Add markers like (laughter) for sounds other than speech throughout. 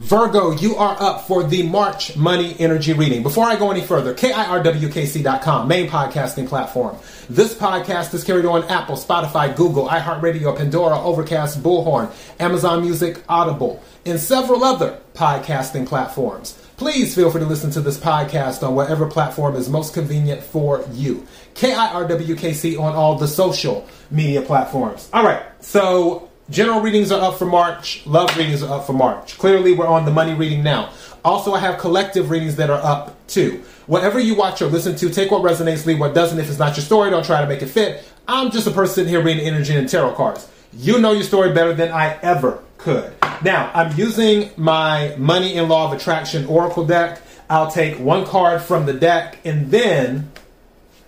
Virgo, you are up for the March Money Energy reading. Before I go any further, KIRWKC.com, main podcasting platform. This podcast is carried on Apple, Spotify, Google, iHeartRadio, Pandora, Overcast, Bullhorn, Amazon Music, Audible, and several other podcasting platforms. Please feel free to listen to this podcast on whatever platform is most convenient for you. KIRWKC on all the social media platforms. All right, so General readings are up for March. Love readings are up for March. Clearly, we're on the money reading now. Also, I have collective readings that are up too. Whatever you watch or listen to, take what resonates, leave what doesn't. If it's not your story, don't try to make it fit. I'm just a person sitting here reading energy and tarot cards. You know your story better than I ever could. Now, I'm using my Money and Law of Attraction Oracle deck. I'll take one card from the deck and then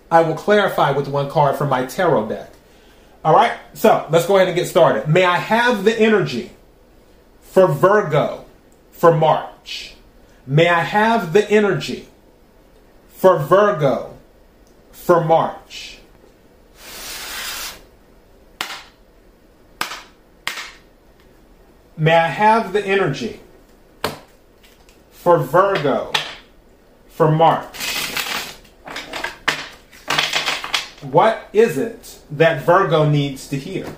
I will clarify with one card from my tarot deck. All right, so let's go ahead and get started. May I have the energy for Virgo for March? May I have the energy for Virgo for March? May I have the energy for Virgo for March? What is it that Virgo needs to hear?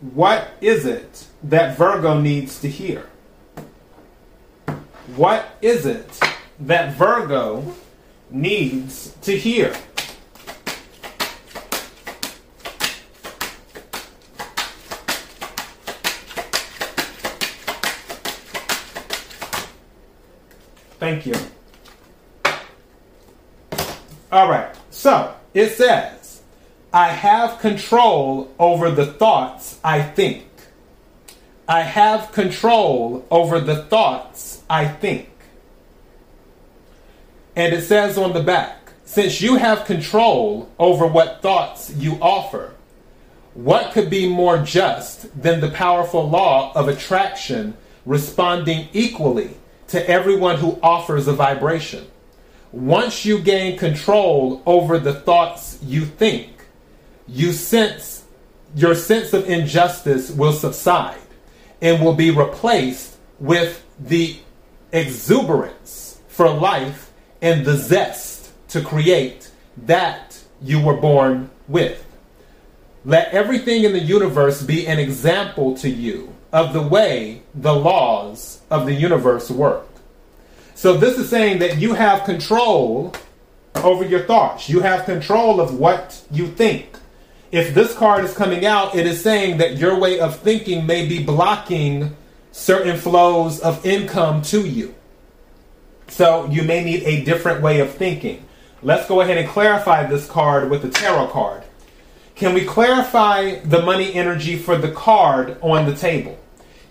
What is it that Virgo needs to hear? What is it that Virgo needs to hear? Thank you. All right, so it says, I have control over the thoughts I think. I have control over the thoughts I think. And it says on the back, since you have control over what thoughts you offer, what could be more just than the powerful law of attraction responding equally to everyone who offers a vibration? once you gain control over the thoughts you think, you sense your sense of injustice will subside and will be replaced with the exuberance for life and the zest to create that you were born with. Let everything in the universe be an example to you of the way the laws of the universe work. So this is saying that you have control over your thoughts. You have control of what you think. If this card is coming out, it is saying that your way of thinking may be blocking certain flows of income to you. So you may need a different way of thinking. Let's go ahead and clarify this card with the tarot card. Can we clarify the money energy for the card on the table?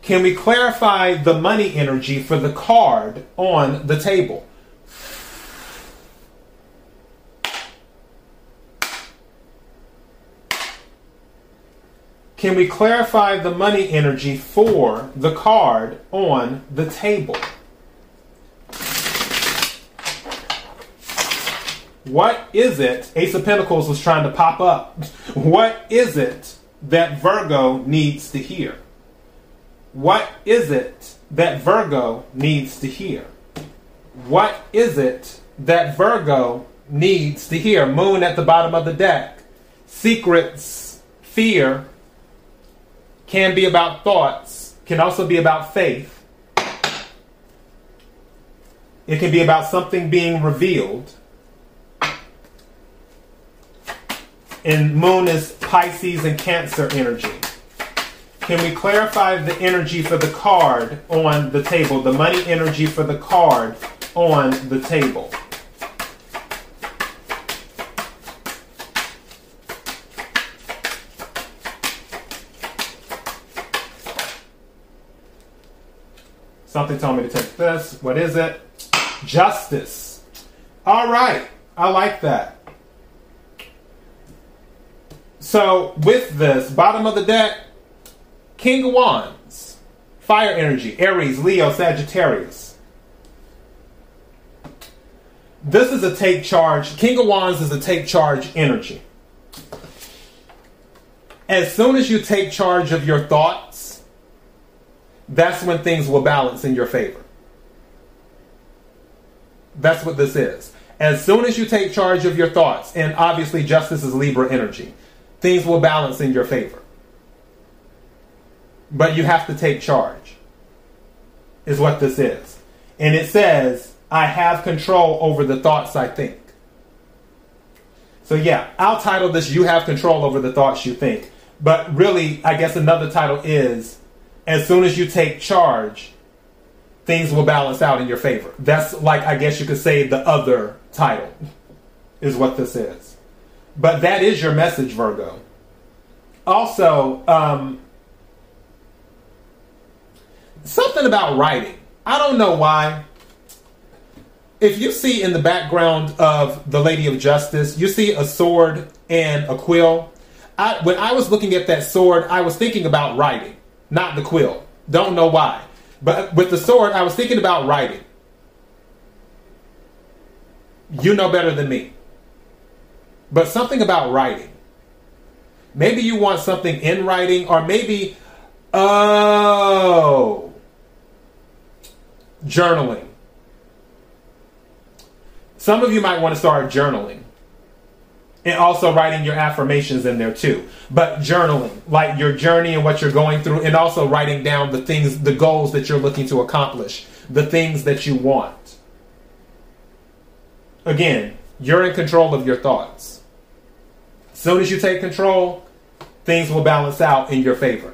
Can we clarify the money energy for the card on the table? Can we clarify the money energy for the card on the table? What is it? Ace of Pentacles was trying to pop up. (laughs) What is it that Virgo needs to hear? What is it that Virgo needs to hear? What is it that Virgo needs to hear? Moon at the bottom of the deck. Secrets, fear, can be about thoughts, can also be about faith. It can be about something being revealed. And moon is Pisces and Cancer energy. Can we clarify the energy for the card on the table? The money energy for the card on the table. Something told me to take this. What is it? Justice. All right. I like that. So, with this, bottom of the deck, King of Wands, fire energy, Aries, Leo, Sagittarius. This is a take charge. King of Wands is a take charge energy. As soon as you take charge of your thoughts, that's when things will balance in your favor. That's what this is. As soon as you take charge of your thoughts, and obviously justice is Libra energy, things will balance in your favor. But you have to take charge, is what this is. And it says, I have control over the thoughts I think. So, yeah, I'll title this You Have Control Over the Thoughts You Think. But really, I guess another title is As Soon as You Take Charge, Things Will Balance Out in Your Favor. That's like, I guess you could say, the other title, is what this is. But that is your message, Virgo. Also, um, something about writing. I don't know why. If you see in the background of the Lady of Justice, you see a sword and a quill. I, when I was looking at that sword, I was thinking about writing, not the quill. Don't know why. But with the sword, I was thinking about writing. You know better than me. But something about writing. Maybe you want something in writing, or maybe, oh, journaling. Some of you might want to start journaling and also writing your affirmations in there too. But journaling, like your journey and what you're going through, and also writing down the things, the goals that you're looking to accomplish, the things that you want. Again, you're in control of your thoughts. As soon as you take control, things will balance out in your favor.